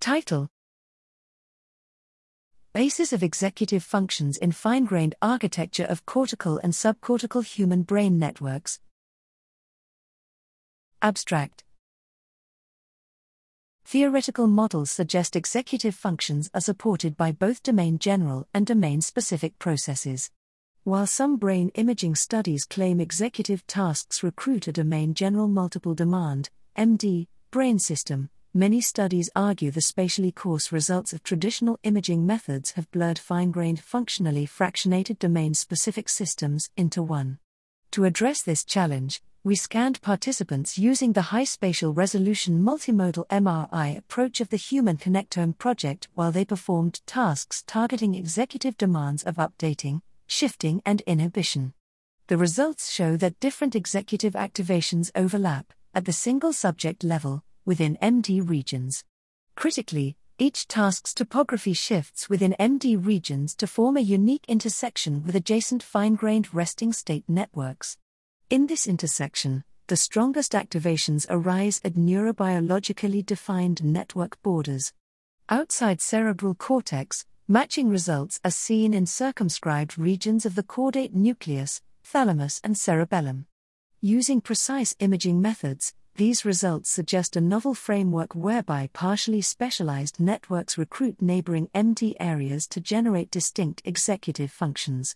Title Basis of Executive Functions in Fine Grained Architecture of Cortical and Subcortical Human Brain Networks. Abstract Theoretical models suggest executive functions are supported by both domain general and domain specific processes. While some brain imaging studies claim executive tasks recruit a domain general multiple demand MD brain system, many studies argue the spatially coarse results of traditional imaging methods have blurred fine grained functionally fractionated domain specific systems into one. To address this challenge, we scanned participants using the high spatial resolution multimodal MRI approach of the Human Connectome project while they performed tasks targeting executive demands of updating, shifting, and inhibition. The results show that different executive activations overlap, at the single subject level, within MD regions. Critically, each task's topography shifts within MD regions to form a unique intersection with adjacent fine grained resting state networks. In this intersection, the strongest activations arise at neurobiologically defined network borders. Outside cerebral cortex, matching results are seen in circumscribed regions of the caudate nucleus, thalamus, and cerebellum. Using precise imaging methods, these results suggest a novel framework whereby partially specialized networks recruit neighboring MD areas to generate distinct executive functions.